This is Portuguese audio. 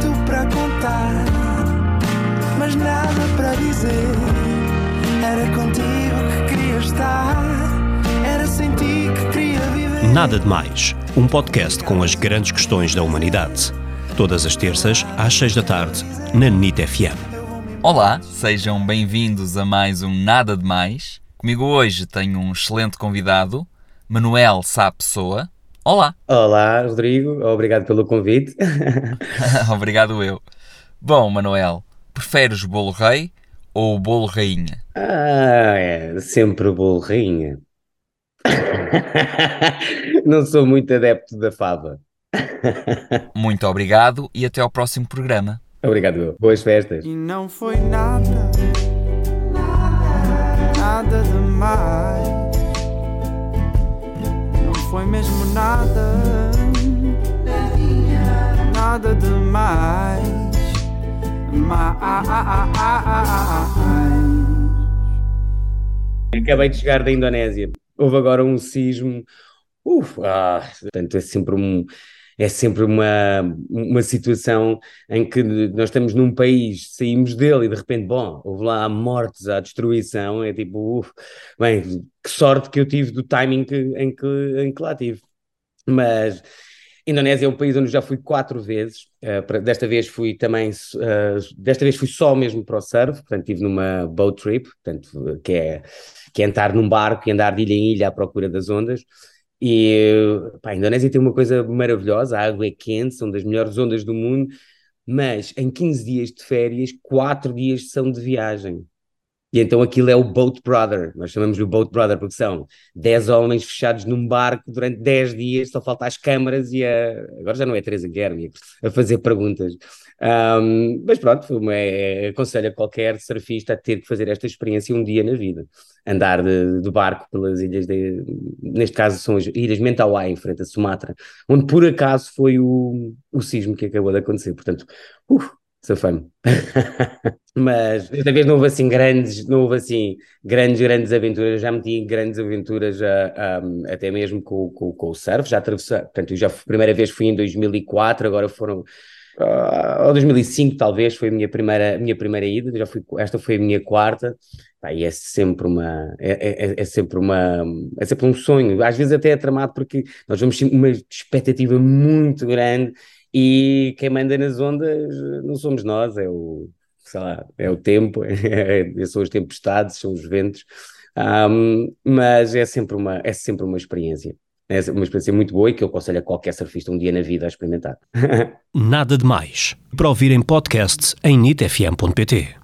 tanto para contar, mas nada para dizer. Era contigo que queria estar, era sem ti que queria viver. Nada de Mais, um podcast com as grandes questões da humanidade. Todas as terças, às seis da tarde, na NIT FM. Olá, sejam bem-vindos a mais um Nada de Mais. Comigo hoje tenho um excelente convidado, Manuel Sá Pessoa. Olá! Olá, Rodrigo, obrigado pelo convite. Obrigado eu. Bom, Manuel, preferes o bolo rei ou o bolo rainha? Ah, é sempre o bolo rainha. Não sou muito adepto da fava. Muito obrigado e até ao próximo programa. Obrigado, eu. Boas festas. E não foi nada Acabei de chegar da Indonésia. Houve agora um sismo. Uf, ah, portanto, é sempre um, é sempre uma, uma situação em que nós estamos num país, saímos dele e de repente, bom, houve lá mortes, há destruição, é tipo, uf, bem, que sorte que eu tive do timing que, em, que, em que lá tive. Mas Indonésia é um país onde já fui quatro vezes. Uh, desta vez fui também, uh, desta vez fui só mesmo para o surf, portanto estive numa boat trip, portanto, que é, que é entrar num barco e andar de ilha em ilha à procura das ondas. E pá, a Indonésia tem uma coisa maravilhosa, a água é quente, são das melhores ondas do mundo, mas em 15 dias de férias, 4 dias são de viagem. E então aquilo é o Boat Brother, nós chamamos-lhe o Boat Brother porque são 10 homens fechados num barco durante 10 dias, só falta as câmaras e a... agora já não é Teresa Guilherme a fazer perguntas. Um, mas pronto, é, aconselho a qualquer surfista a ter que fazer esta experiência um dia na vida. Andar de, de barco pelas ilhas, de, neste caso são as ilhas Mentawai, em frente a Sumatra, onde por acaso foi o, o sismo que acabou de acontecer. Portanto, uh, safame. Mas desta vez não houve assim grandes, não houve assim grandes, grandes aventuras. Já meti grandes aventuras a, a, até mesmo com, com, com o surf. Já atravessei, portanto, já a primeira vez fui em 2004, agora foram uh, ou 2005 talvez foi a minha primeira, minha primeira ida, já fui, esta foi a minha quarta, Pá, e é sempre uma, é, é, é, sempre uma, é sempre um sonho, às vezes até é tramado porque nós vamos uma expectativa muito grande e quem manda nas ondas não somos nós, é o, sei lá, é o tempo, é, são as tempestades, são os ventos, um, mas é sempre uma, é sempre uma experiência. É uma experiência muito boa e que eu aconselho a qualquer surfista um dia na vida a experimentar. Nada de mais. Para ouvir em podcast em nitfm.pt.